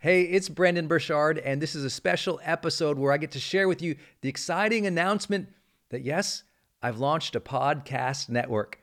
Hey, it's Brendon Burchard, and this is a special episode where I get to share with you the exciting announcement that yes, I've launched a podcast network.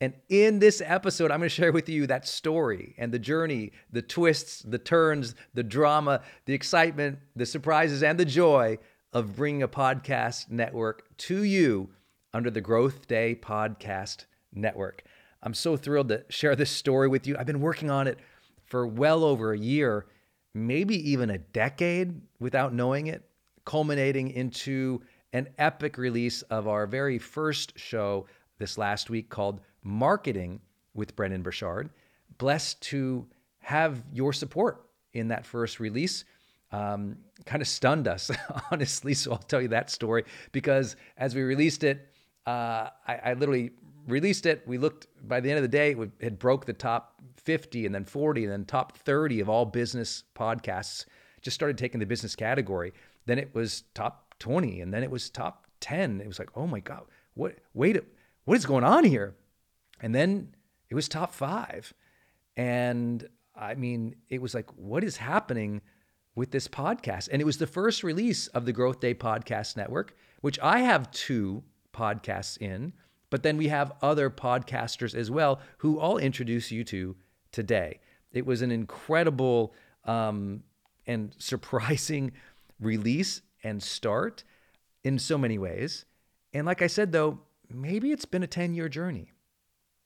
And in this episode, I'm going to share with you that story and the journey, the twists, the turns, the drama, the excitement, the surprises, and the joy of bringing a podcast network to you under the Growth Day Podcast Network. I'm so thrilled to share this story with you. I've been working on it for well over a year maybe even a decade without knowing it, culminating into an epic release of our very first show this last week called Marketing with Brendon Burchard. Blessed to have your support in that first release. Um, kind of stunned us, honestly. So I'll tell you that story because as we released it, uh, I, I, literally released it. We looked by the end of the day, it had broke the top 50 and then 40 and then top 30 of all business podcasts just started taking the business category. Then it was top 20 and then it was top 10 it was like oh my god what wait what is going on here? And then it was top 5 and i mean it was like what is happening with this podcast? And it was the first release of the growth day podcast network which i have two podcasts in but then we have other podcasters as well who I'll introduce you to today. It was an incredible um, and surprising release and start in so many ways. And like I said, though, maybe it's been a 10 year journey.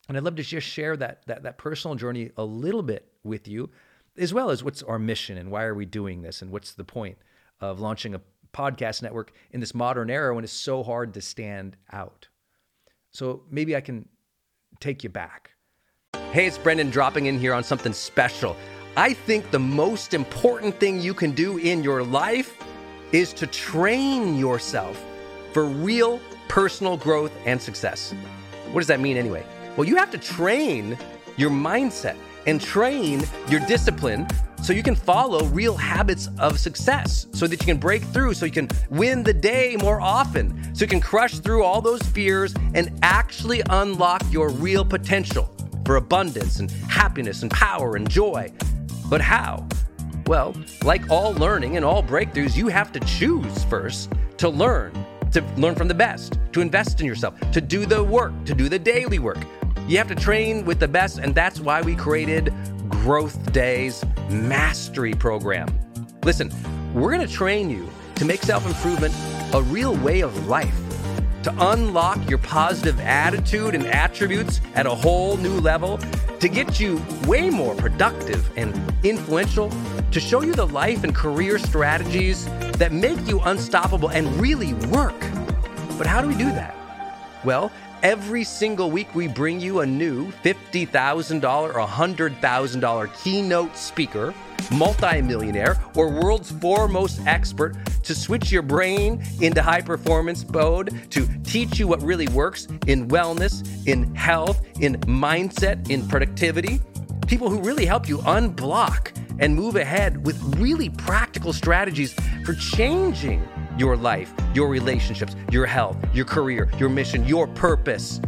And I'd love to just share that, that, that personal journey a little bit with you, as well as what's our mission and why are we doing this and what's the point of launching a podcast network in this modern era when it's so hard to stand out. So maybe I can take you back. Hey, it's Brendon dropping in here on something special. I think the most important thing you can do in your life is to train yourself for real personal growth and success. What does that mean anyway? Well, you have to train your mindset and train your discipline so you can follow real habits of success so that you can break through, so you can win the day more often, so you can crush through all those fears and actually unlock your real potential for abundance and happiness and power and joy. But how? Well, like all learning and all breakthroughs, you have to choose first to learn, to learn from the best, to invest in yourself, to do the work, to do the daily work. You have to train with the best, and that's why we created Growth Days Mastery Program. Listen, we're going to train you to make self improvement a real way of life to unlock your positive attitude and attributes at a whole new level, to get you way more productive and influential, to show you the life and career strategies that make you unstoppable and really work. But how do we do that? Well, Every single week, we bring you a new $50,000 or $100,000 keynote speaker, multimillionaire, or world's foremost expert to switch your brain into high performance mode, to teach you what really works in wellness, in health, in mindset, in productivity. People who really help you unblock and move ahead with really practical strategies for changing your life, your relationships, your health, your career, your mission, your purpose.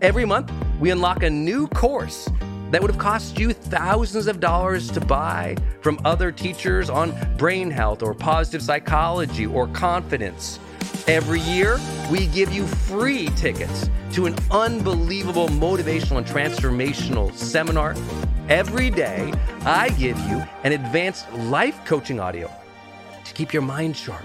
Every month, we unlock a new course that would have cost you thousands of dollars to buy from other teachers on brain health or positive psychology or confidence. Every year, we give you free tickets to an unbelievable motivational and transformational seminar. Every day, I give you an advanced life coaching audio to keep your mind sharp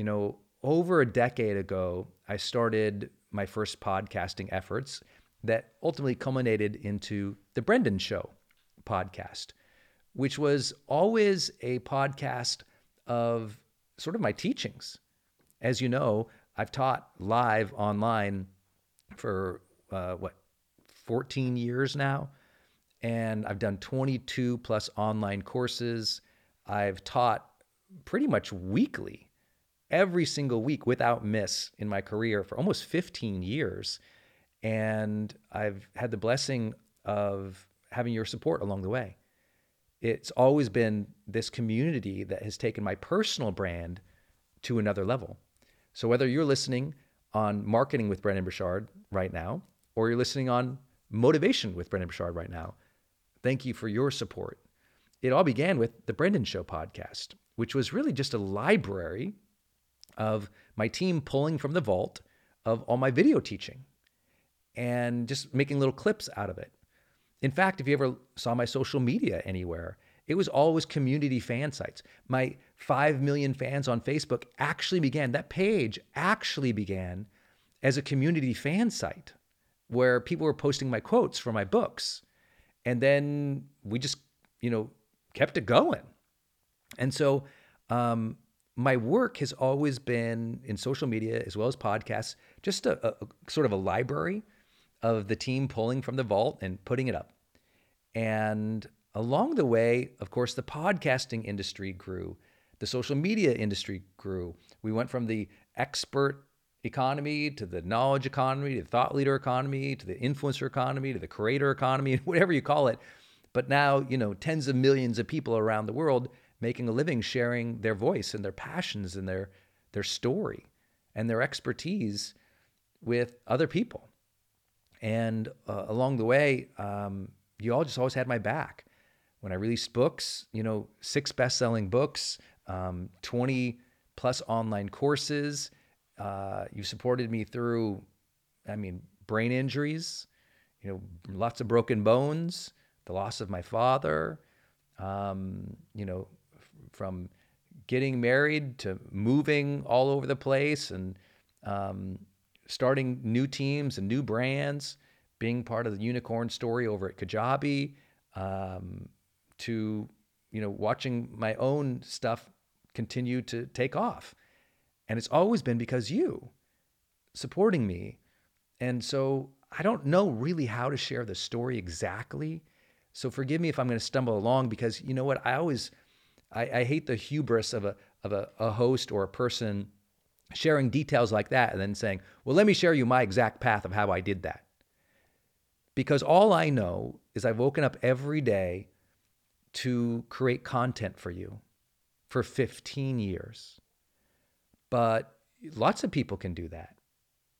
You know, over a decade ago, I started my first podcasting efforts that ultimately culminated into The Brendon Show podcast, which was always a podcast of sort of my teachings. As you know, I've taught live online for uh, what, 14 years now. And I've done 22 plus online courses. I've taught pretty much weekly every single week without miss in my career for almost 15 years. And I've had the blessing of having your support along the way. It's always been this community that has taken my personal brand to another level. So whether you're listening on Marketing with Brendon Burchard right now, or you're listening on Motivation with Brendon Burchard right now, thank you for your support. It all began with the Brendon Show podcast, which was really just a library of my team pulling from the vault of all my video teaching and just making little clips out of it. In fact, if you ever saw my social media anywhere, it was always community fan sites. My 5 million fans on Facebook actually began, that page actually began as a community fan site where people were posting my quotes from my books. And then we just, you know, kept it going. And so um, my work has always been in social media as well as podcasts, just a, a, sort of a library of the team pulling from the vault and putting it up. And along the way, of course, the podcasting industry grew, the social media industry grew. We went from the expert economy to the knowledge economy to the thought leader economy to the influencer economy to the creator economy, whatever you call it. But now, you know, tens of millions of people around the world making a living sharing their voice and their passions and their their story and their expertise with other people. And uh, along the way, um, you all just always had my back. When I released books, you know, six best-selling books, um, 20 plus online courses. Uh, you supported me through, I mean, brain injuries, you know, lots of broken bones, the loss of my father, um, you know, from getting married to moving all over the place and um, starting new teams and new brands, being part of the unicorn story over at Kajabi, um, to you know watching my own stuff continue to take off, and it's always been because you supporting me, and so I don't know really how to share the story exactly. So forgive me if I'm going to stumble along because you know what? I always I, I hate the hubris of a of a, a host or a person sharing details like that and then saying, "Well, let me share you my exact path of how I did that." Because all I know is I've woken up every day to create content for you for 15 years. But lots of people can do that.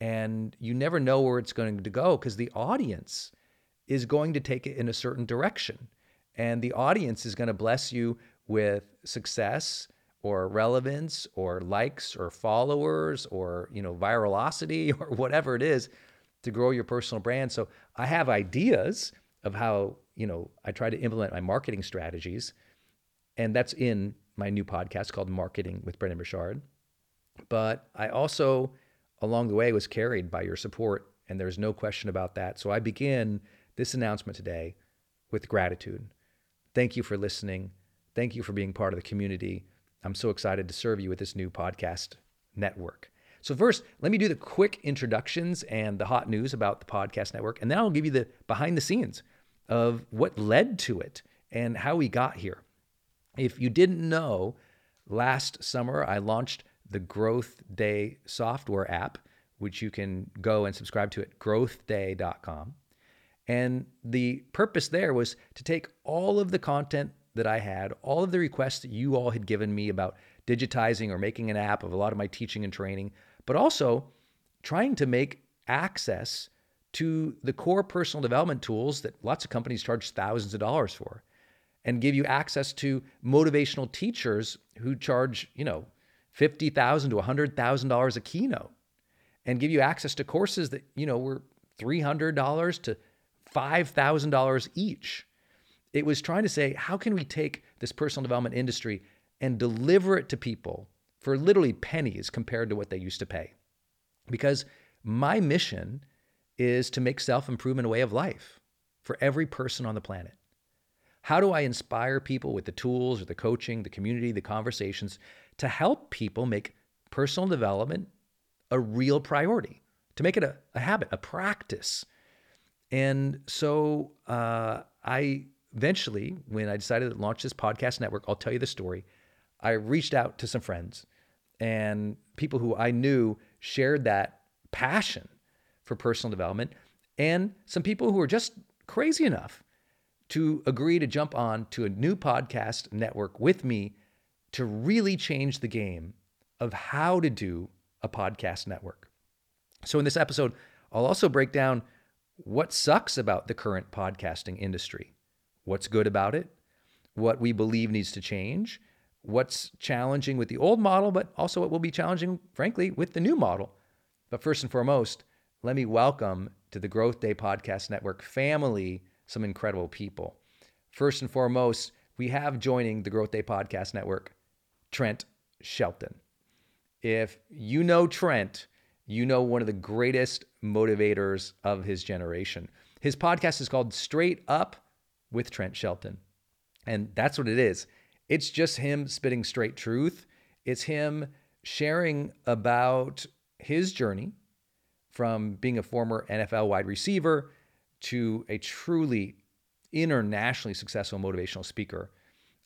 And you never know where it's going to go because the audience is going to take it in a certain direction. And the audience is going to bless you with success or relevance or likes or followers or you know virality or whatever it is to grow your personal brand. So i have ideas of how you know i try to implement my marketing strategies and that's in my new podcast called marketing with brendon burchard. But i also along the way was carried by your support and there's no question about that. So i begin this announcement today with gratitude. Thank you for listening Thank you for being part of the community. I'm so excited to serve you with this new podcast network. So, first, let me do the quick introductions and the hot news about the podcast network, and then I'll give you the behind the scenes of what led to it and how we got here. If you didn't know, last summer I launched the Growth Day software app, which you can go and subscribe to at growthday.com. And the purpose there was to take all of the content that I had, all of the requests that you all had given me about digitizing or making an app of a lot of my teaching and training, but also trying to make access to the core personal development tools that lots of companies charge thousands of dollars for and give you access to motivational teachers who charge, you know, 50,000 to $100,000 a keynote and give you access to courses that, you know, were $300 to $5,000 each. It was trying to say, how can we take this personal development industry and deliver it to people for literally pennies compared to what they used to pay? Because my mission is to make self improvement a way of life for every person on the planet. How do I inspire people with the tools or the coaching, the community, the conversations to help people make personal development a real priority, to make it a, a habit, a practice? And so uh, I eventually, when I decided to launch this podcast network, I'll tell you the story. I reached out to some friends and people who I knew shared that passion for personal development, and some people who were just crazy enough to agree to jump on to a new podcast network with me to really change the game of how to do a podcast network. So, in this episode, I'll also break down what sucks about the current podcasting industry, what's good about it, what we believe needs to change, what's challenging with the old model, but also what will be challenging, frankly, with the new model. But first and foremost, let me welcome to the Growth Day Podcast Network family some incredible people. First and foremost, we have joining the Growth Day Podcast Network Trent Shelton. If you know Trent, you know one of the greatest motivators of his generation. His podcast is called Straight Up with Trent Shelton. And that's what it is. It's just him spitting straight truth. It's him sharing about his journey from being a former NFL wide receiver to a truly internationally successful motivational speaker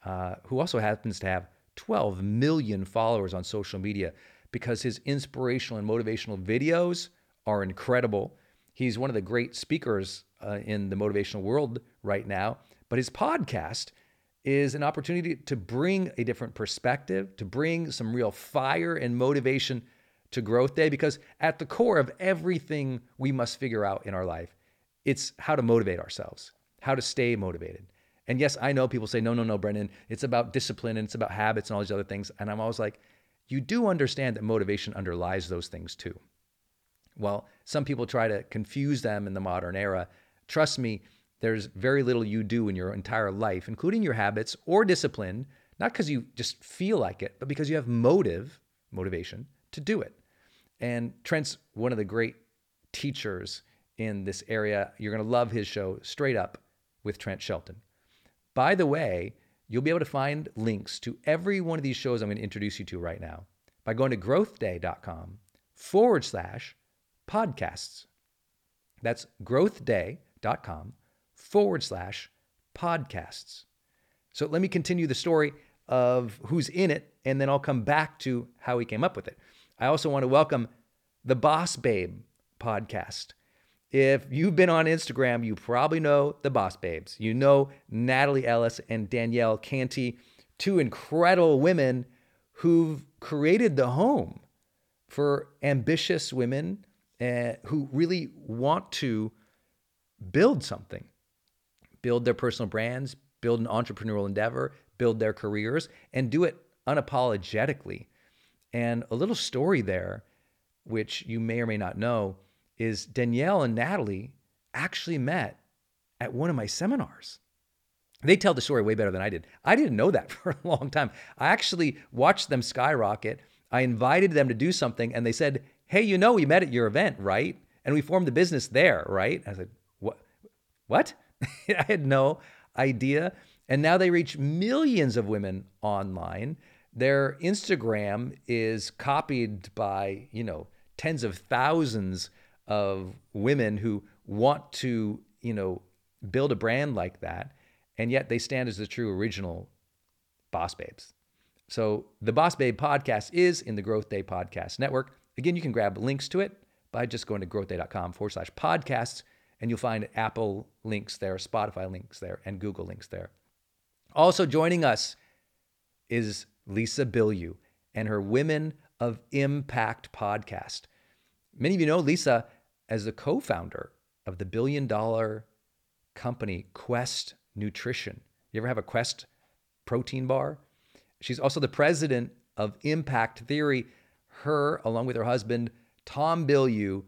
uh, who also happens to have 12 million followers on social media because his inspirational and motivational videos are incredible. He's one of the great speakers uh, in the motivational world right now, but his podcast is an opportunity to bring a different perspective, to bring some real fire and motivation to Growth Day because at the core of everything we must figure out in our life, it's how to motivate ourselves, how to stay motivated. And yes, I know people say, no, no, no, Brendon, it's about discipline and it's about habits and all these other things. And I'm always like, you do understand that motivation underlies those things too. Well, some people try to confuse them in the modern era. Trust me, there's very little you do in your entire life, including your habits or discipline, not because you just feel like it, but because you have motive, motivation to do it. And Trent's one of the great teachers in this area. You're going to love his show, Straight Up with Trent Shelton. By the way, you'll be able to find links to every one of these shows I'm going to introduce you to right now by going to growthday.com forward slash podcasts. That's growthday.com forward slash podcasts. So let me continue the story of who's in it, and then I'll come back to how he came up with it. I also want to welcome the Boss Babe podcast. If you've been on Instagram, you probably know the Boss Babes. You know Natalie Ellis and Danielle Canty, two incredible women who've created the home for ambitious women uh, who really want to build something, build their personal brands, build an entrepreneurial endeavor, build their careers, and do it unapologetically. And a little story there, which you may or may not know, is Danielle and Natalie actually met at one of my seminars. They tell the story way better than I did. I didn't know that for a long time. I actually watched them skyrocket. I invited them to do something, and they said, Hey, you know, we met at your event, right? And we formed the business there, right? I said, What? I had no idea. And now they reach millions of women online. Their Instagram is copied by, you know, tens of thousands of women who want to, you know, build a brand like that, and yet they stand as the true original boss babes. So the Boss Babe podcast is in the Growth Day Podcast Network. Again, you can grab links to it by just going to growthday.com forward slash podcasts, and you'll find Apple links there, Spotify links there, and Google links there. Also joining us is Lisa Bilyeu and her Women of Impact podcast. Many of you know Lisa as the co founder of the billion dollar company Quest Nutrition. You ever have a Quest protein bar? She's also the president of Impact Theory. Her, along with her husband, Tom Bilyeu,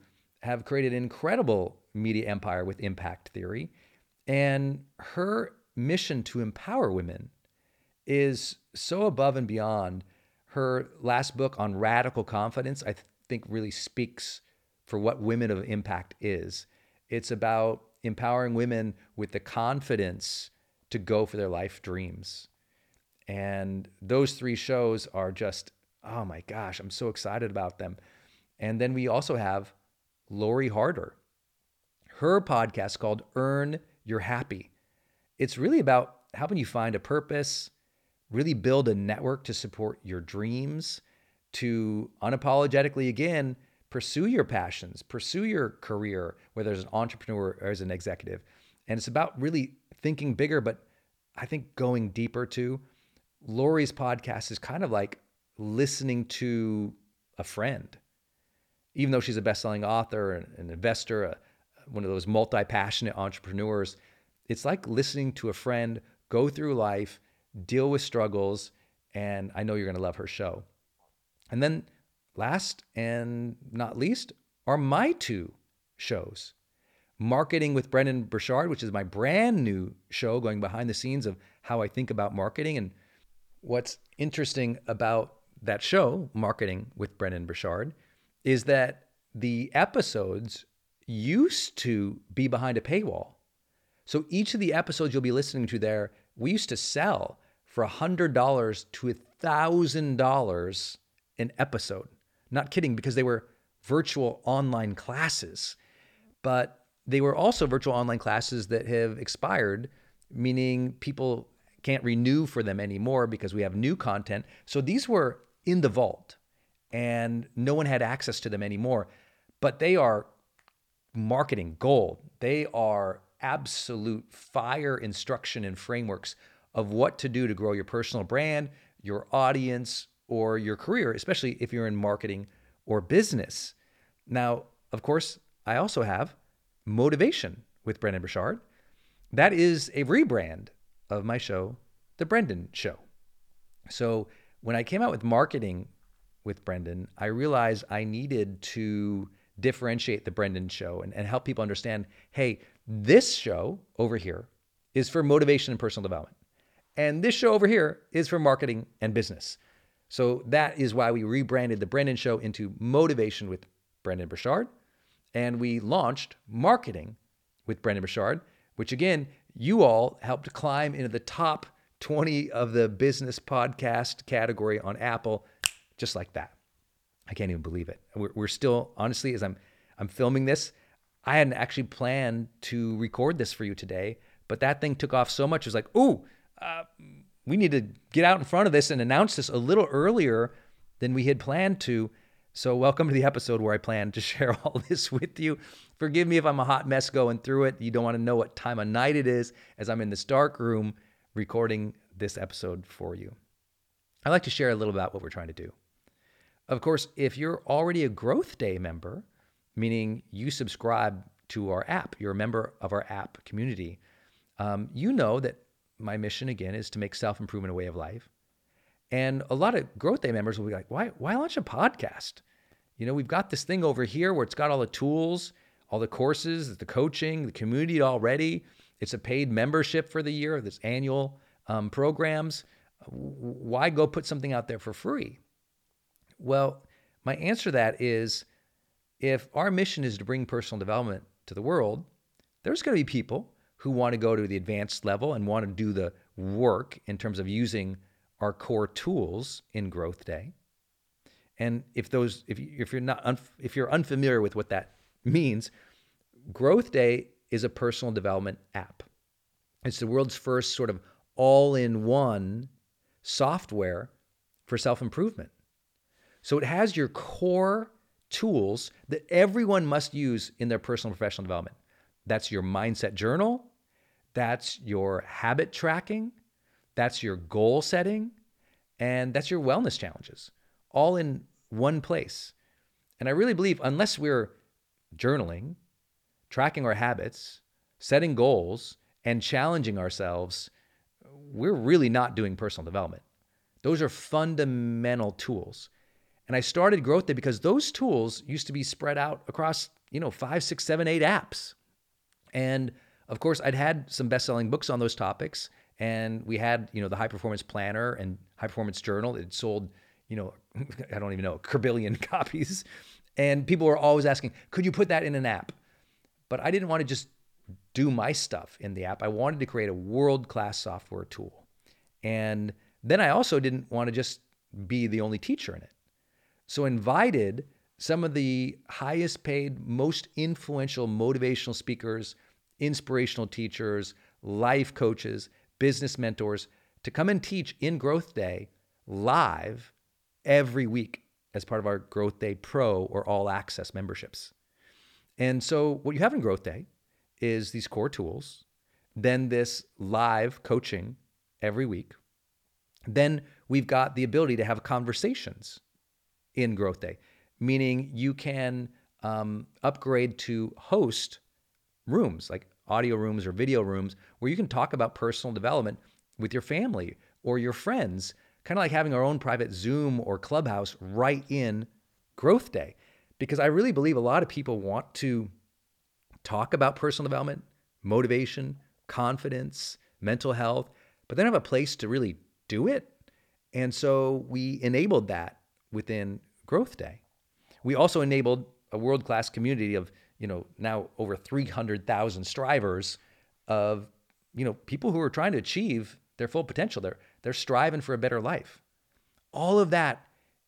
have created an incredible media empire with Impact Theory. And her mission to empower women is so above and beyond. Her last book on radical confidence, I think, really speaks for what Women of Impact is. It's about empowering women with the confidence to go for their life dreams. And those three shows are just, oh my gosh, I'm so excited about them. And then we also have Lori Harder. Her podcast called Earn Your Happy. It's really about helping you find a purpose, really build a network to support your dreams, to unapologetically, again, pursue your passions, pursue your career, whether as an entrepreneur or as an executive. And it's about really thinking bigger, but I think going deeper too. Lori's podcast is kind of like listening to a friend. Even though she's a best-selling author, and an investor, a, one of those multi-passionate entrepreneurs, it's like listening to a friend go through life, deal with struggles, and I know you're going to love her show. And then last and not least are my two shows. Marketing with Brendon Burchard, which is my brand new show going behind the scenes of how I think about marketing. And what's interesting about that show, Marketing with Brendon Burchard, is that the episodes used to be behind a paywall. So each of the episodes you'll be listening to there, we used to sell for $100 to $1,000 an episode. Not kidding, because they were virtual online classes. But they were also virtual online classes that have expired, meaning people can't renew for them anymore because we have new content. So these were in the vault and no one had access to them anymore. But they are marketing gold. They are absolute fire instruction and frameworks of what to do to grow your personal brand, your audience, or your career, especially if you're in marketing or business. Now, of course, I also have Motivation with Brendon Burchard. That is a rebrand of my show, The Brendon Show. So when I came out with marketing with Brendon, I realized I needed to differentiate the Brendon Show and, and help people understand hey, this show over here is for motivation and personal development. And this show over here is for marketing and business. So that is why we rebranded the Brendon Show into Motivation with Brendon Burchard. And we launched Marketing with Brendon Burchard, which again, you all helped climb into the top 20 of the business podcast category on Apple, just like that. I can't even believe it. We're, we're still, honestly, as I'm I'm filming this, I hadn't actually planned to record this for you today, but that thing took off so much. It was like, ooh, uh, we need to get out in front of this and announce this a little earlier than we had planned to. So, welcome to the episode where I plan to share all this with you. Forgive me if I'm a hot mess going through it. You don't want to know what time of night it is as I'm in this dark room recording this episode for you. I'd like to share a little about what we're trying to do. Of course, if you're already a Growth Day member, meaning you subscribe to our app, you're a member of our app community, um, you know that my mission again is to make self improvement a way of life. And a lot of Growth Day members will be like, why, why launch a podcast? You know, we've got this thing over here where it's got all the tools, all the courses, the coaching, the community already. It's a paid membership for the year, this annual um, programs. Why go put something out there for free? Well, my answer to that is if our mission is to bring personal development to the world, there's going to be people who want to go to the advanced level and want to do the work in terms of using our core tools in Growth Day. And if those, if, you, if you're not, if you're unfamiliar with what that means, Growth Day is a personal development app. It's the world's first sort of all-in-one software for self-improvement. So it has your core tools that everyone must use in their personal and professional development. That's your mindset journal, that's your habit tracking, that's your goal setting, and that's your wellness challenges, all in one place. And I really believe, unless we're journaling, tracking our habits, setting goals, and challenging ourselves, we're really not doing personal development. Those are fundamental tools. And I started Growth Day because those tools used to be spread out across, you know, five, six, seven, eight apps. And of course, I'd had some best-selling books on those topics, and we had, you know, the High Performance Planner and High Performance Journal. It sold, you know, I don't even know, a billion copies. And people were always asking, could you put that in an app? But I didn't want to just do my stuff in the app. I wanted to create a world-class software tool. And then I also didn't want to just be the only teacher in it. So invited some of the highest paid, most influential motivational speakers, inspirational teachers, life coaches, business mentors to come and teach in Growth Day live every week as part of our Growth Day Pro or All Access memberships. And so, what you have in Growth Day is these core tools, then this live coaching every week. Then we've got the ability to have conversations in Growth Day, meaning you can um, upgrade to host rooms like audio rooms or video rooms where you can talk about personal development with your family or your friends, kind of like having our own private Zoom or Clubhouse right in Growth Day. Because I really believe a lot of people want to talk about personal development, motivation, confidence, mental health, but they don't have a place to really do it. And so we enabled that within Growth Day. We also enabled a world class community of, you know, now over 300,000 strivers of, you know, people who are trying to achieve their full potential. They're, they're striving for a better life. All of that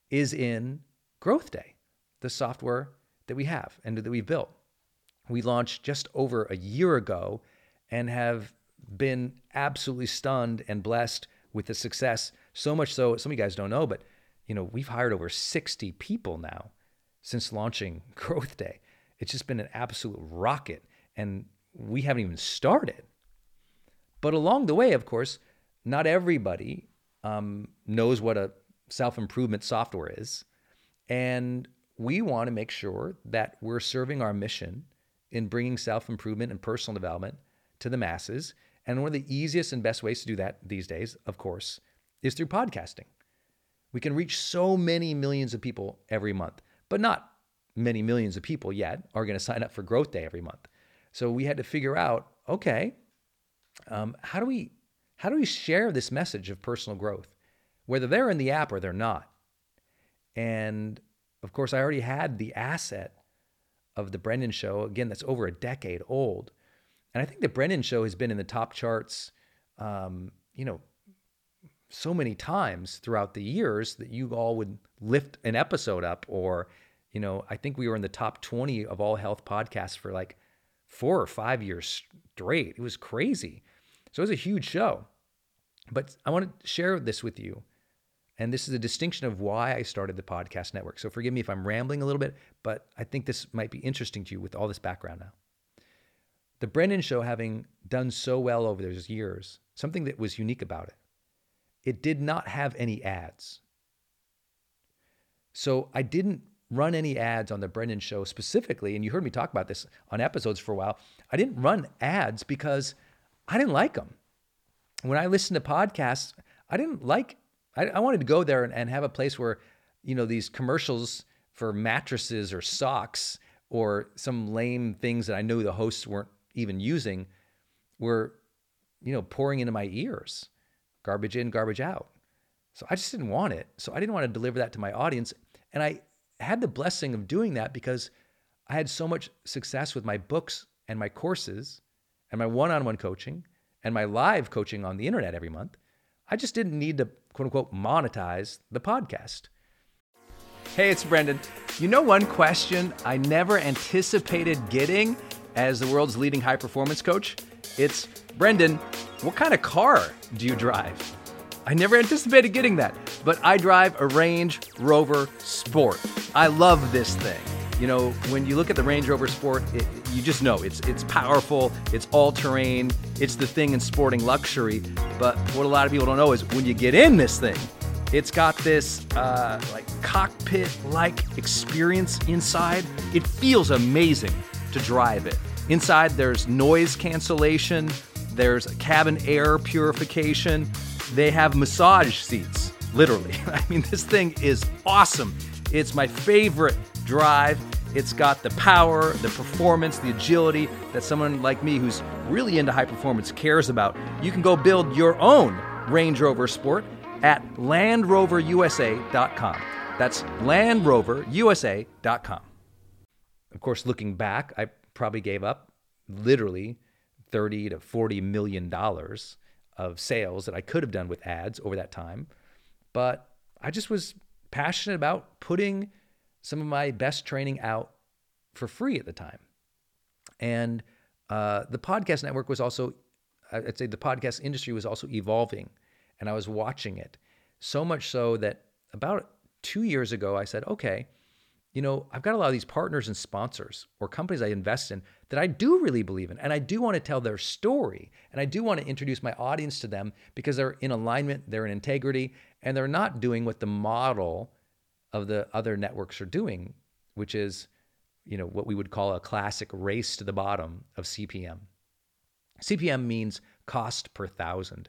is in Growth Day, the software that we have and that we've built. We launched just over a year ago and have been absolutely stunned and blessed with the success. So much so, some of you guys don't know, but you know, we've hired over 60 people now since launching Growth Day. It's just been an absolute rocket, and we haven't even started. But along the way, of course, not everybody um, knows what a self improvement software is. And we want to make sure that we're serving our mission in bringing self improvement and personal development to the masses. And one of the easiest and best ways to do that these days, of course, is through podcasting. We can reach so many millions of people every month, but not many millions of people yet are going to sign up for Growth Day every month. So we had to figure out, okay, um, how do we how do we share this message of personal growth, whether they're in the app or they're not? And of course, I already had the asset of the Brendon Show. Again, that's over a decade old, and I think the Brendon Show has been in the top charts, um, you know, so many times throughout the years that you all would lift an episode up or you know i think we were in the top 20 of all health podcasts for like four or five years straight. It was crazy. So it was a huge show. But i want to share this with you and this is a distinction of why i started the podcast network. So forgive me if i'm rambling a little bit but i think this might be interesting to you with all this background now. The brendon show having done so well over those years something that was unique about it it did not have any ads. So I didn't run any ads on the Brendon show specifically. And you heard me talk about this on episodes for a while. I didn't run ads because I didn't like them. When I listened to podcasts, I didn't like, I, I wanted to go there and, and have a place where, you know, these commercials for mattresses or socks or some lame things that I knew the hosts weren't even using were, you know, pouring into my ears garbage in, garbage out. So I just didn't want it. So I didn't want to deliver that to my audience. And I had the blessing of doing that because I had so much success with my books and my courses and my one on one coaching and my live coaching on the internet every month. I just didn't need to quote unquote monetize the podcast. Hey, it's Brendon. You know, one question I never anticipated getting as the world's leading high performance coach? It's Brendon, what kind of car do you drive? I never anticipated getting that, but I drive a Range Rover Sport. I love this thing. You know, when you look at the Range Rover Sport, it, you just know it's it's powerful, it's all terrain, it's the thing in sporting luxury. But what a lot of people don't know is when you get in this thing, it's got this uh, like cockpit-like experience inside. It feels amazing to drive it. Inside, there's noise cancellation, there's cabin air purification, they have massage seats, literally. I mean, this thing is awesome. It's my favorite drive. It's got the power, the performance, the agility that someone like me who's really into high performance cares about. You can go build your own Range Rover Sport at LandRoverUSA.com. That's LandRoverUSA.com. Of course, looking back, I probably gave up literally 30 to 40 million dollars of sales that I could have done with ads over that time. But I just was passionate about putting some of my best training out for free at the time. And uh, the podcast network was also, I'd say the podcast industry was also evolving, and I was watching it. So much so that about two years ago, I said, okay, you know, I've got a lot of these partners and sponsors or companies I invest in that I do really believe in. And I do want to tell their story. And I do want to introduce my audience to them because they're in alignment, they're in integrity, and they're not doing what the model of the other networks are doing, which is, you know, what we would call a classic race to the bottom of CPM. CPM means cost per thousand.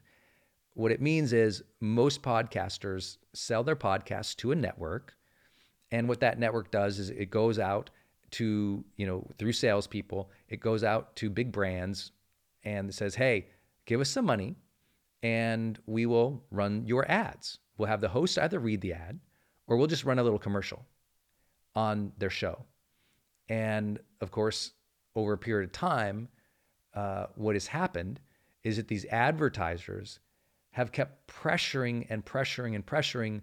What it means is most podcasters sell their podcasts to a network and what that network does is it goes out to, you know, through salespeople, it goes out to big brands and says, hey, give us some money and we will run your ads. We'll have the host either read the ad or we'll just run a little commercial on their show. And of course, over a period of time, uh, what has happened is that these advertisers have kept pressuring and pressuring and pressuring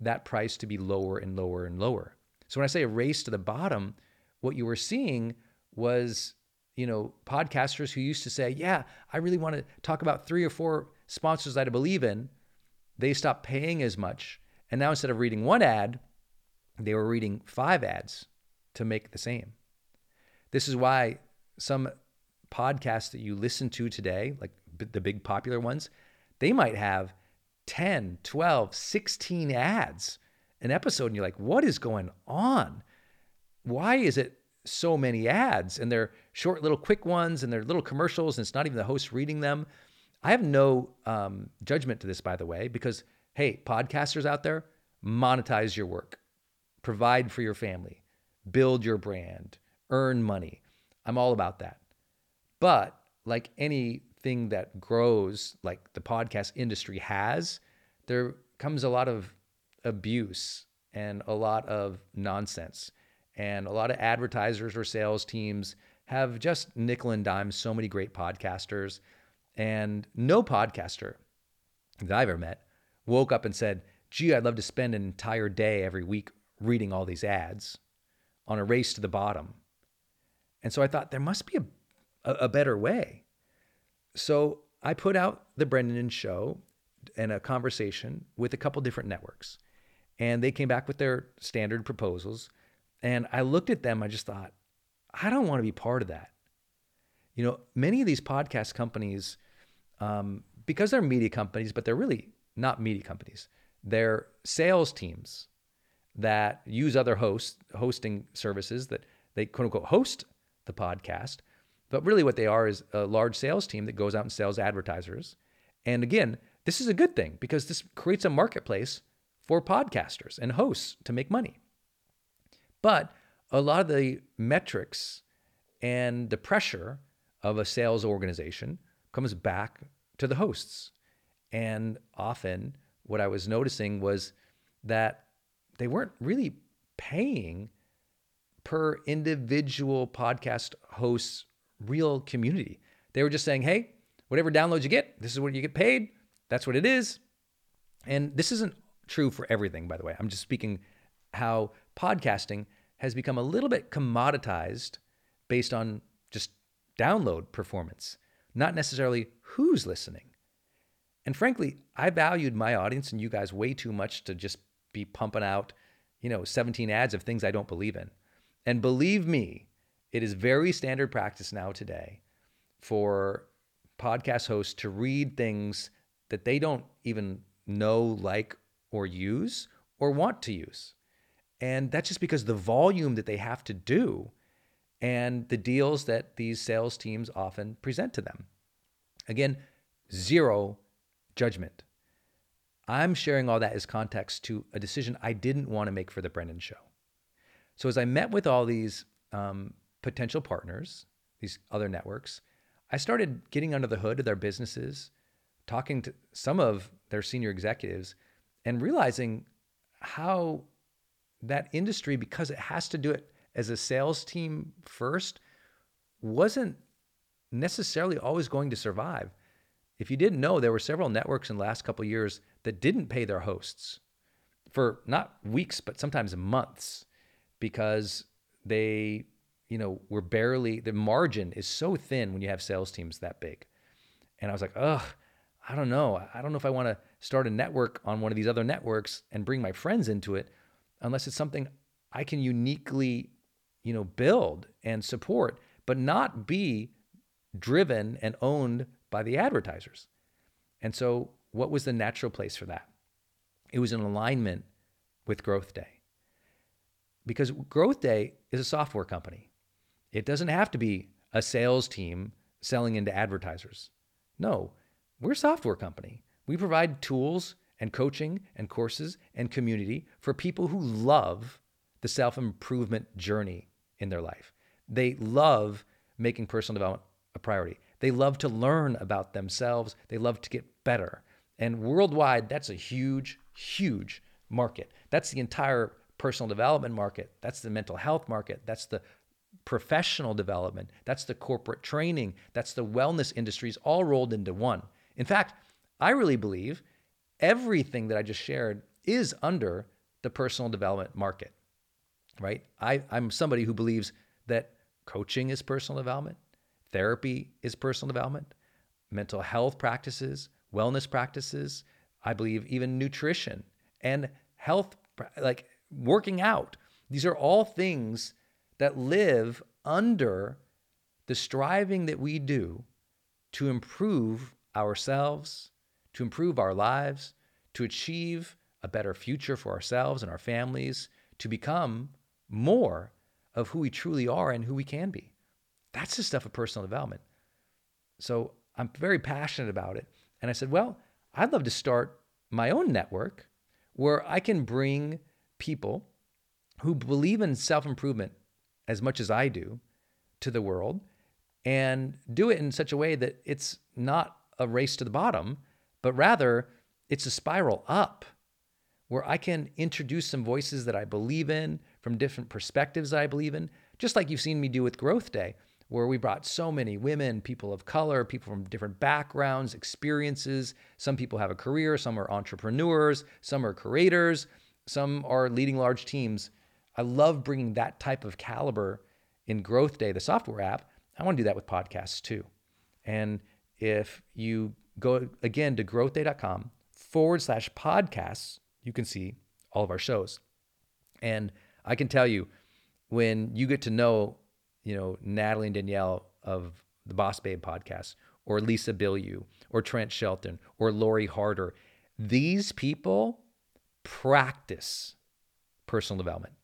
that price to be lower and lower and lower. So when I say a race to the bottom, what you were seeing was, you know, podcasters who used to say, "Yeah, I really want to talk about three or four sponsors that I believe in." They stopped paying as much, and now instead of reading one ad, they were reading five ads to make the same. This is why some podcasts that you listen to today, like the big popular ones, they might have 10, 12, 16 ads an episode. And you're like, what is going on? Why is it so many ads? And they're short, little, quick ones, and they're little commercials, and it's not even the host reading them. I have no um, judgment to this, by the way, because hey, podcasters out there, monetize your work, provide for your family, build your brand, earn money. I'm all about that. But like any thing that grows like the podcast industry has, there comes a lot of abuse and a lot of nonsense. And a lot of advertisers or sales teams have just nickel and dime so many great podcasters. And no podcaster that I've ever met woke up and said, gee, I'd love to spend an entire day every week reading all these ads on a race to the bottom. And so I thought there must be a, a, better way. So I put out the Brendon and Show and a conversation with a couple different networks. And they came back with their standard proposals. And I looked at them, I just thought, I don't want to be part of that. You know, many of these podcast companies, um, because they're media companies, but they're really not media companies, they're sales teams that use other hosts, hosting services that they quote unquote host the podcast. But really, what they are is a large sales team that goes out and sells advertisers. And again, this is a good thing because this creates a marketplace for podcasters and hosts to make money. But a lot of the metrics and the pressure of a sales organization comes back to the hosts. And often, what I was noticing was that they weren't really paying per individual podcast host's real community. They were just saying, hey, whatever downloads you get, this is what you get paid. That's what it is. And this isn't true for everything, by the way. I'm just speaking how podcasting has become a little bit commoditized based on just download performance, not necessarily who's listening. And frankly, I valued my audience and you guys way too much to just be pumping out, you know, 17 ads of things I don't believe in. And believe me, it is very standard practice now today for podcast hosts to read things that they don't even know, like, or use or want to use. And that's just because the volume that they have to do and the deals that these sales teams often present to them. Again, zero judgment. I'm sharing all that as context to a decision I didn't want to make for the Brendon Show. So as I met with all these um, potential partners, these other networks, I started getting under the hood of their businesses, talking to some of their senior executives, and realizing how that industry, because it has to do it as a sales team first, wasn't necessarily always going to survive. If you didn't know, there were several networks in the last couple years that didn't pay their hosts for not weeks, but sometimes months because they, you know, we're barely, the margin is so thin when you have sales teams that big. And I was like, ugh, I don't know. I don't know if I want to start a network on one of these other networks and bring my friends into it unless it's something I can uniquely, you know, build and support, but not be driven and owned by the advertisers. And so, what was the natural place for that? It was in alignment with Growth Day. Because Growth Day is a software company. It doesn't have to be a sales team selling into advertisers. No, we're a software company. We provide tools and coaching and courses and community for people who love the self improvement journey in their life. They love making personal development a priority. They love to learn about themselves. They love to get better. And worldwide, that's a huge, huge market. That's the entire personal development market. That's the mental health market. That's the professional development. That's the corporate training. That's the wellness industries all rolled into one. In fact, I really believe everything that I just shared is under the personal development market, right? I, I'm somebody who believes that coaching is personal development, therapy is personal development, mental health practices, wellness practices, I believe even nutrition and health, like working out. These are all things that live under the striving that we do to improve ourselves, to improve our lives, to achieve a better future for ourselves and our families, to become more of who we truly are and who we can be. That's the stuff of personal development. So I'm very passionate about it. And I said, well, I'd love to start my own network where I can bring people who believe in self improvement as much as I do to the world and do it in such a way that it's not a race to the bottom, but rather it's a spiral up where I can introduce some voices that I believe in from different perspectives I believe in, just like you've seen me do with Growth Day, where we brought so many women, people of color, people from different backgrounds, experiences. Some people have a career, some are entrepreneurs, some are creators, some are leading large teams. I love bringing that type of caliber in Growth Day, the software app. I want to do that with podcasts too. And if you go again to growthday.com forward slash podcasts, you can see all of our shows. And I can tell you, when you get to know, you know, Natalie and Danielle of the Boss Babe podcast, or Lisa Bilyeu, or Trent Shelton, or Lori Harder, these people practice personal development.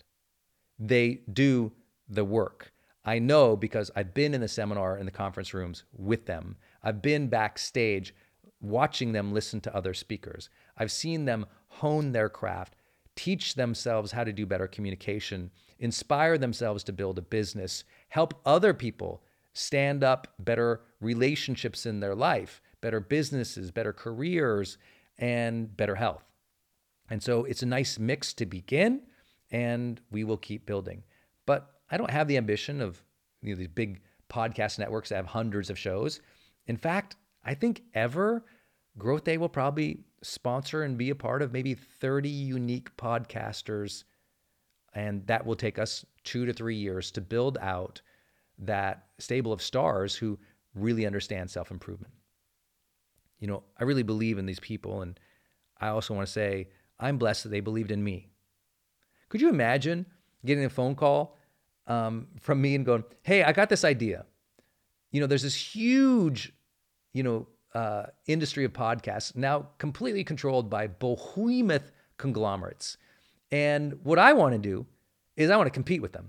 They do the work. I know because I've been in the seminar in the conference rooms with them. I've been backstage watching them listen to other speakers. I've seen them hone their craft, teach themselves how to do better communication, inspire themselves to build a business, help other people stand up better relationships in their life, better businesses, better careers, and better health. And so it's a nice mix to begin, and we will keep building. But I don't have the ambition of you know, these big podcast networks that have hundreds of shows. In fact, I think ever Growth Day will probably sponsor and be a part of maybe 30 unique podcasters. And that will take us two to three years to build out that stable of stars who really understand self improvement. You know, I really believe in these people. And I also want to say, I'm blessed that they believed in me. Could you imagine getting a phone call um, from me and going, "Hey, I got this idea. You know, there's this huge, you know, uh, industry of podcasts now completely controlled by behemoth conglomerates, and what I want to do is I want to compete with them,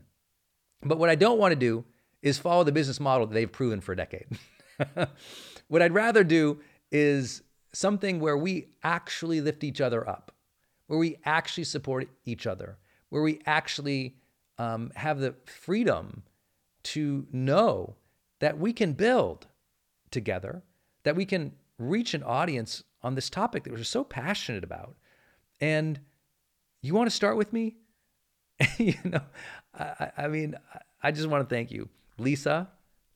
but what I don't want to do is follow the business model that they've proven for a decade. what I'd rather do is something where we actually lift each other up, where we actually support each other, where we actually um, have the freedom to know that we can build together, that we can reach an audience on this topic that we're so passionate about. And you want to start with me? you know, I, I mean, I just want to thank you, Lisa,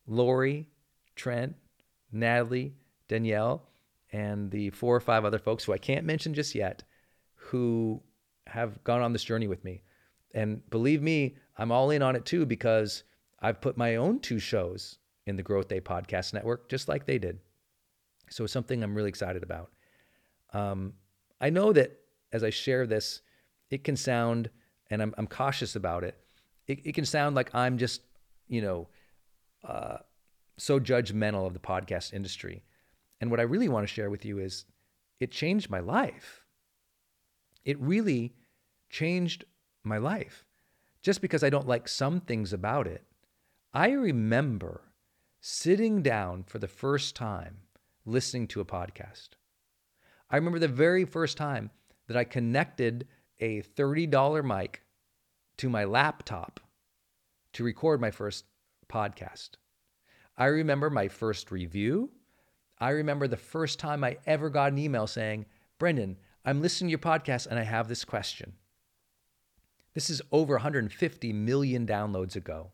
Lori, Trent, Natalie, Danielle, and the four or five other folks who I can't mention just yet who have gone on this journey with me. And believe me, I'm all in on it too because I've put my own two shows in the Growth Day Podcast Network just like they did. So it's something I'm really excited about. Um, I know that as I share this, it can sound, and I'm, I'm cautious about it, it, it can sound like I'm just, you know, uh, so judgmental of the podcast industry. And what I really want to share with you is it changed my life. It really changed my life. Just because I don't like some things about it, I remember sitting down for the first time listening to a podcast. I remember the very first time that I connected a $30 mic to my laptop to record my first podcast. I remember my first review. I remember the first time I ever got an email saying, Brendon, I'm listening to your podcast and I have this question. This is over 150 million downloads ago.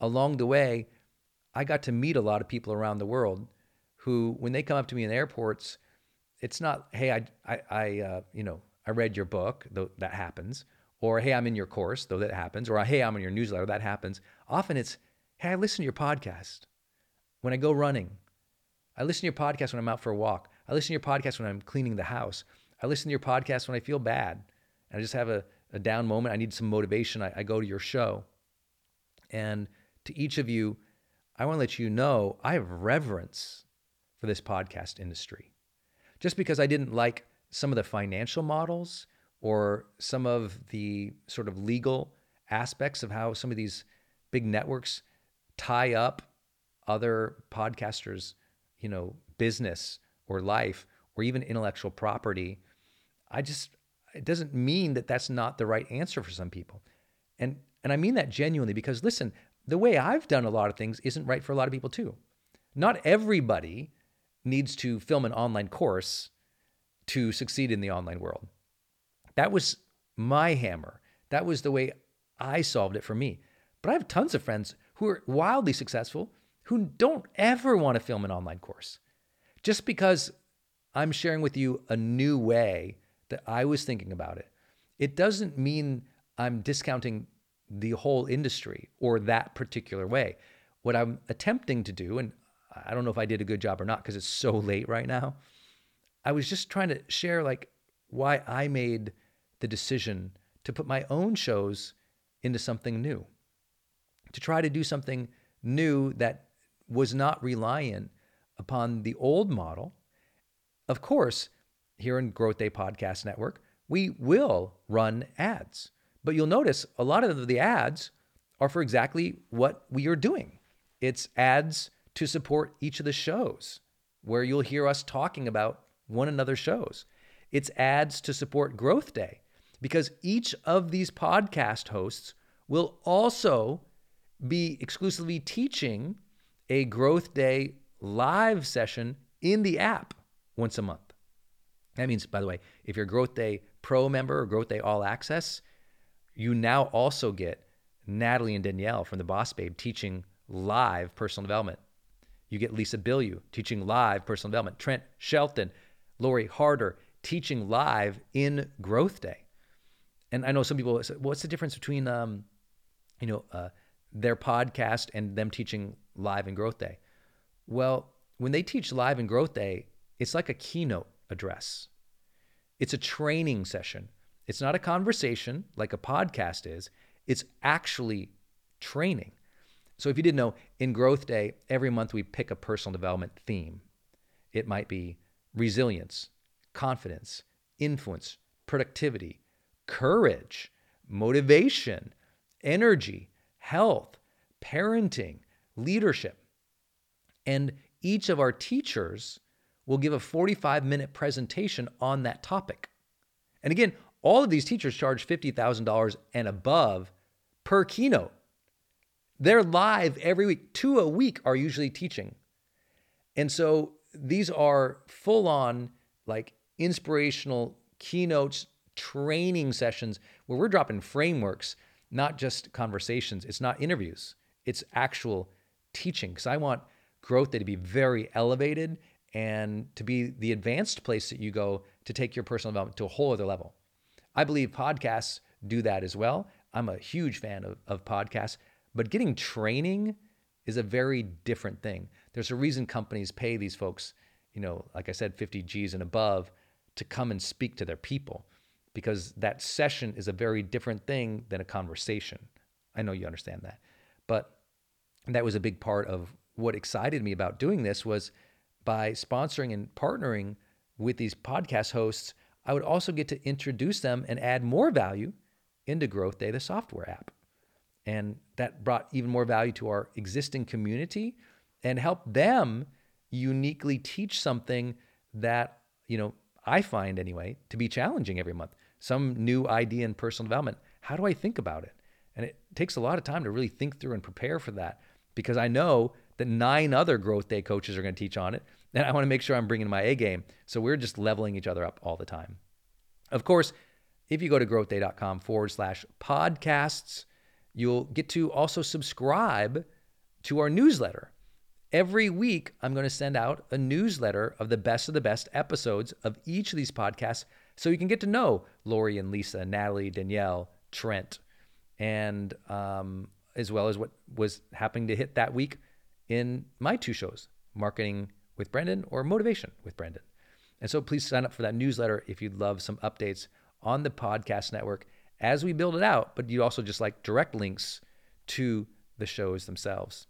Along the way, I got to meet a lot of people around the world who, when they come up to me in airports, it's not, hey, I, I, I uh, you know, I read your book, though that happens, or hey, I'm in your course, though that happens, or hey, I'm in your newsletter, that happens. Often it's, hey, I listen to your podcast when I go running. I listen to your podcast when I'm out for a walk. I listen to your podcast when I'm cleaning the house. I listen to your podcast when I feel bad. I just have a, a down moment, I need some motivation, I, I go to your show. And to each of you, I want to let you know I have reverence for this podcast industry. Just because I didn't like some of the financial models or some of the sort of legal aspects of how some of these big networks tie up other podcasters, you know, business or life or even intellectual property. I just it doesn't mean that that's not the right answer for some people. And and I mean that genuinely because listen, the way I've done a lot of things isn't right for a lot of people too. Not everybody needs to film an online course to succeed in the online world. That was my hammer. That was the way I solved it for me. But I have tons of friends who are wildly successful who don't ever want to film an online course. Just because I'm sharing with you a new way that I was thinking about it. It doesn't mean I'm discounting the whole industry or that particular way. What I'm attempting to do, and I don't know if I did a good job or not because it's so late right now, I was just trying to share like why I made the decision to put my own shows into something new, to try to do something new that was not reliant upon the old model. Of course, here in Growth Day Podcast Network, we will run ads. But you'll notice a lot of the ads are for exactly what we are doing. It's ads to support each of the shows where you'll hear us talking about one another's shows. It's ads to support Growth Day because each of these podcast hosts will also be exclusively teaching a Growth Day live session in the app once a month. That means, by the way, if you're Growth Day Pro member or Growth Day All Access, you now also get Natalie and Danielle from the Boss Babe teaching live personal development. You get Lisa Bilyeu teaching live personal development. Trent Shelton, Lori Harder teaching live in Growth Day. And I know some people say, what's the difference between, um, you know, uh, their podcast and them teaching live in Growth Day? Well, when they teach live in Growth Day, it's like a keynote address. It's a training session. It's not a conversation like a podcast is. It's actually training. So if you didn't know, in Growth Day, every month we pick a personal development theme. It might be resilience, confidence, influence, productivity, courage, motivation, energy, health, parenting, leadership. And each of our teachers will give a 45 minute presentation on that topic. And again, all of these teachers charge $50,000 and above per keynote. They're live every week. Two a week are usually teaching. And so these are full on, like inspirational keynotes, training sessions where we're dropping frameworks, not just conversations. It's not interviews, it's actual teaching. Because I want growth day to be very elevated and to be the advanced place that you go to take your personal development to a whole other level. I believe podcasts do that as well. I'm a huge fan of, of podcasts, but getting training is a very different thing. There's a reason companies pay these folks, you know, like I said, 50 G's and above to come and speak to their people because that session is a very different thing than a conversation. I know you understand that. But that was a big part of what excited me about doing this was by sponsoring and partnering with these podcast hosts, I would also get to introduce them and add more value into Growth Day, the software app. And that brought even more value to our existing community and helped them uniquely teach something that, you know, I find anyway to be challenging every month. Some new idea in personal development. How do I think about it? And it takes a lot of time to really think through and prepare for that because I know that nine other growth day coaches are going to teach on it. And I want to make sure I'm bringing my A game. So we're just leveling each other up all the time. Of course, if you go to growthday.com forward slash podcasts, you'll get to also subscribe to our newsletter. Every week, I'm going to send out a newsletter of the best of the best episodes of each of these podcasts so you can get to know Lori and Lisa, Natalie, Danielle, Trent, and um, as well as what was happening to hit that week in my two shows, Marketing with Brendon or Motivation with Brendon. And so please sign up for that newsletter if you'd love some updates on the podcast network as we build it out, but you also just like direct links to the shows themselves.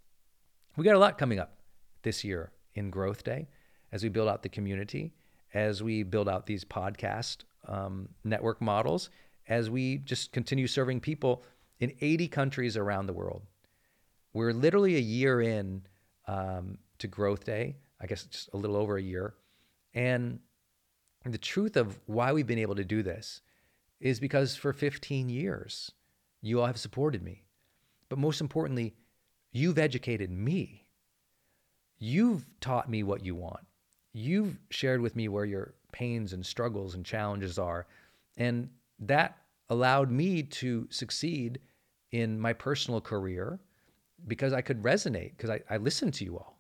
We got a lot coming up this year in Growth Day as we build out the community, as we build out these podcast um, network models, as we just continue serving people in 80 countries around the world. We're literally a year in um, to Growth Day, I guess just a little over a year. And the truth of why we've been able to do this is because for 15 years, you all have supported me. But most importantly, you've educated me. You've taught me what you want. You've shared with me where your pains and struggles and challenges are. And that allowed me to succeed in my personal career because I could resonate, because I, I listened to you all.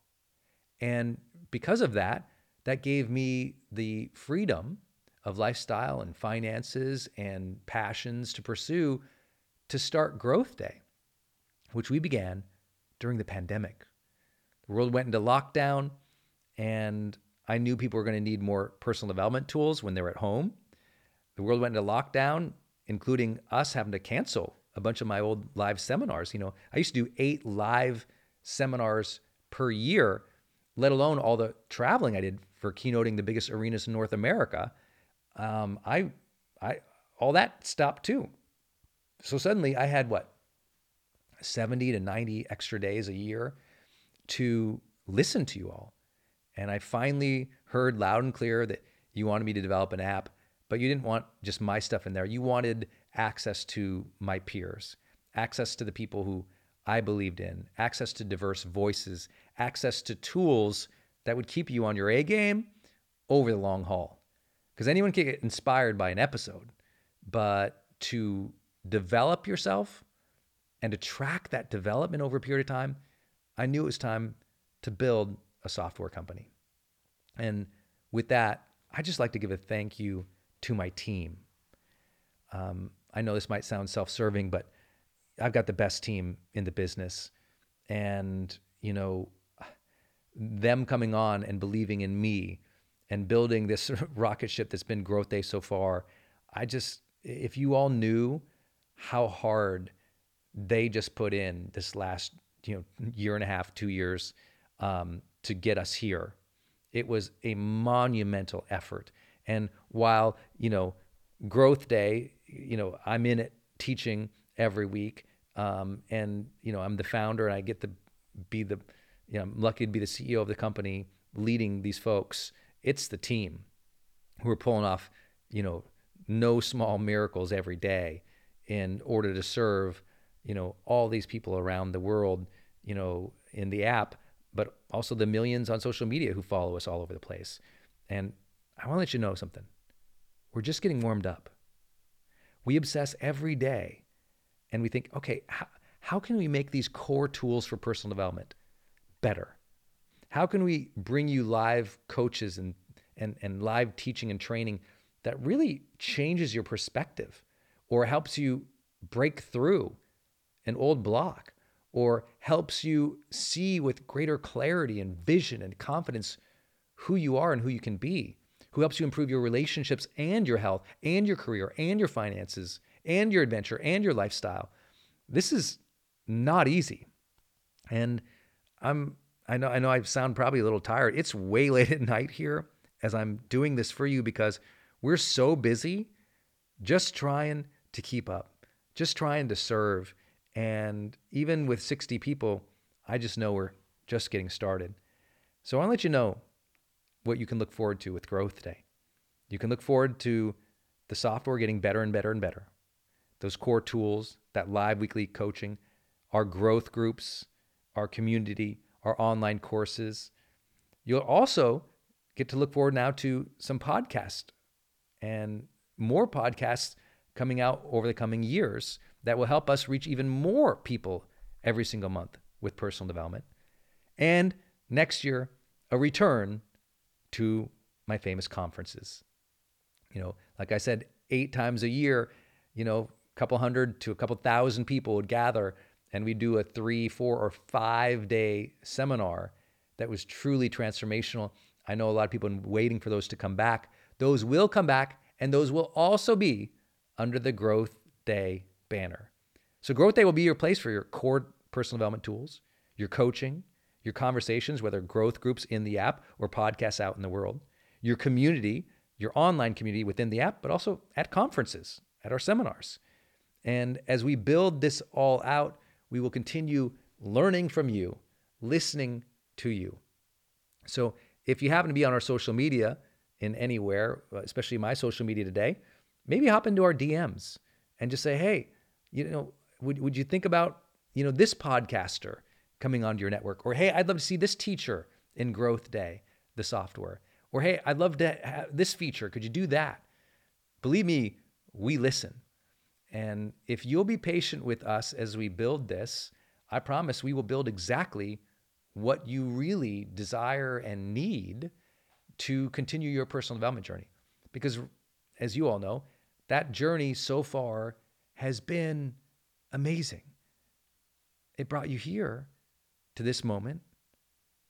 And because of that, that gave me the freedom of lifestyle and finances and passions to pursue to start Growth Day, which we began during the pandemic. The world went into lockdown, and I knew people were going to need more personal development tools when they were at home. The world went into lockdown, including us having to cancel a bunch of my old live seminars. You know, I used to do eight live seminars per year, let alone all the traveling I did for keynoting the biggest arenas in North America. Um, I, I, all that stopped too. So suddenly I had what, 70 to 90 extra days a year to listen to you all. And I finally heard loud and clear that you wanted me to develop an app, but you didn't want just my stuff in there. You wanted access to my peers, access to the people who I believed in, access to diverse voices, access to tools that would keep you on your A game over the long haul. Because anyone can get inspired by an episode, but to develop yourself and to track that development over a period of time, I knew it was time to build a software company. And with that, I just like to give a thank you to my team. Um, I know this might sound self serving, but I've got the best team in the business. And, you know, them coming on and believing in me and building this rocket ship that's been Growth Day so far, I just, if you all knew how hard they just put in this last you know year and a half, two years um, to get us here. It was a monumental effort. And while you know Growth Day, you know I'm in it teaching every week, um, and you know I'm the founder, and I get to be the you know I'm lucky to be the CEO of the company leading these folks. It's the team who are pulling off you know no small miracles every day in order to serve you know all these people around the world you know in the app but also the millions on social media who follow us all over the place. And i want to let you know something. We're just getting warmed up we obsess every day and we think okay how, how can we make these core tools for personal development better? How can we bring you live coaches and and, and live teaching and training that really changes your perspective or helps you break through an old block or helps you see with greater clarity and vision and confidence who you are and who you can be, who helps you improve your relationships and your health and your career and your finances and your adventure and your lifestyle. This is not easy. And I'm I know I know I sound probably a little tired. It's way late at night here as I'm doing this for you because we're so busy just trying to keep up, just trying to serve. And even with 60 people, I just know we're just getting started. So I want to let you know what you can look forward to with Growth Day. You can look forward to the software getting better and better and better, those core tools, that live weekly coaching, our growth groups, our community, our online courses. You'll also get to look forward now to some podcasts and more podcasts coming out over the coming years that will help us reach even more people every single month with personal development. And next year, a return to my famous conferences. You know, like I said, eight times a year, you know, a couple hundred to a couple thousand people would gather and we'd do a three, four, or five day seminar that was truly transformational. I know a lot of people have been waiting for those to come back. Those will come back, and those will also be under the Growth Day banner. So, Growth Day will be your place for your core personal development tools, your coaching, your conversations, whether growth groups in the app or podcasts out in the world, your community, your online community within the app, but also at conferences, at our seminars. And as we build this all out, we will continue learning from you, listening to you. So, if you happen to be on our social media, in anywhere, especially my social media today, maybe hop into our DMs and just say, hey, you know, would, would you think about, you know, this podcaster coming onto your network? Or hey, I'd love to see this teacher in Growth Day, the software. Or hey, I'd love to have this feature. Could you do that? Believe me, we listen. And if you'll be patient with us as we build this, I promise we will build exactly what you really desire and need to continue your personal development journey. Because as you all know, that journey so far has been amazing. It brought you here to this moment.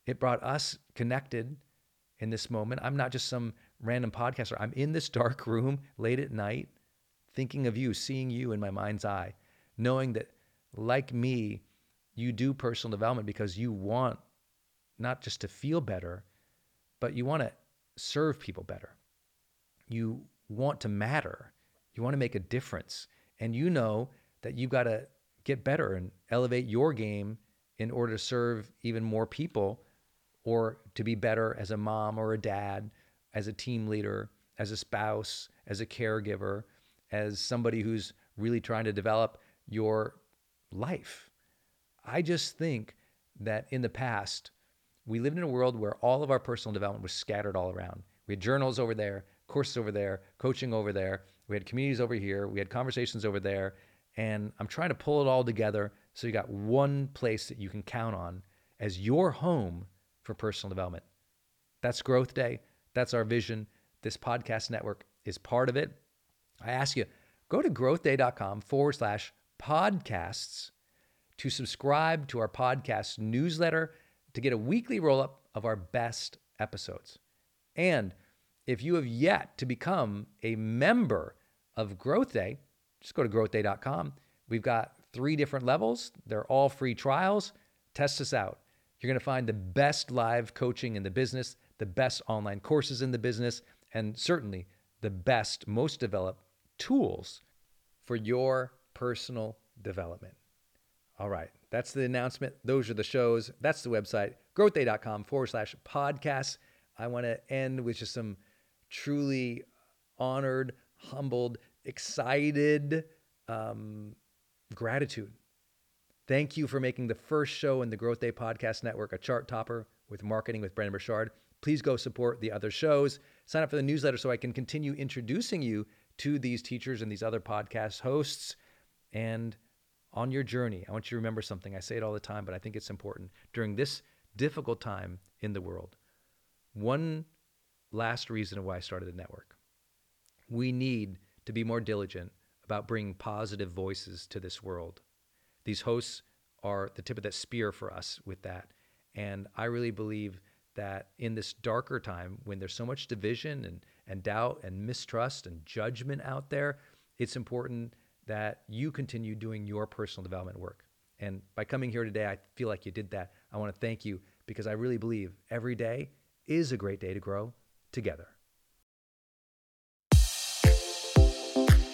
It brought us connected in this moment. I'm not just some random podcaster. I'm in this dark room late at night thinking of you, seeing you in my mind's eye, knowing that, like me, you do personal development because you want not just to feel better, but you want to serve people better. You want to matter. You want to make a difference. And you know that you've got to get better and elevate your game in order to serve even more people or to be better as a mom or a dad, as a team leader, as a spouse, as a caregiver, as somebody who's really trying to develop your life. I just think that in the past, we lived in a world where all of our personal development was scattered all around. We had journals over there, courses over there, coaching over there. We had communities over here. We had conversations over there. And I'm trying to pull it all together so you got one place that you can count on as your home for personal development. That's Growth Day. That's our vision. This podcast network is part of it. I ask you, go to growthday.com forward slash podcasts to subscribe to our podcast newsletter to get a weekly roll up of our best episodes. And if you have yet to become a member of Growth Day, just go to growthday.com. We've got three different levels. They're all free trials. Test us out. You're going to find the best live coaching in the business, the best online courses in the business, and certainly the best, most developed tools for your personal development. All right, that's the announcement. Those are the shows. That's the website, growthday.com forward slash podcasts. I want to end with just some truly honored, humbled, excited um, gratitude. Thank you for making the first show in the Growth Day Podcast Network a chart topper with marketing with Brendon Burchard. Please go support the other shows. Sign up for the newsletter so I can continue introducing you to these teachers and these other podcast hosts. And on your journey, I want you to remember something. I say it all the time, but I think it's important. During this difficult time in the world, one last reason why I started the network we need to be more diligent about bringing positive voices to this world. These hosts are the tip of that spear for us with that. And I really believe that in this darker time, when there's so much division and, and doubt and mistrust and judgment out there, it's important that you continue doing your personal development work. And by coming here today, I feel like you did that. I want to thank you because I really believe every day is a great day to grow together.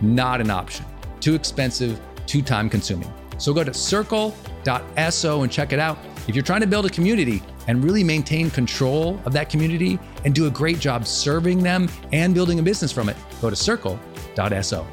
not an option. Too expensive, too time consuming. So go to circle.so and check it out. If you're trying to build a community, and really maintain control of that community and do a great job serving them and building a business from it, go to circle.so.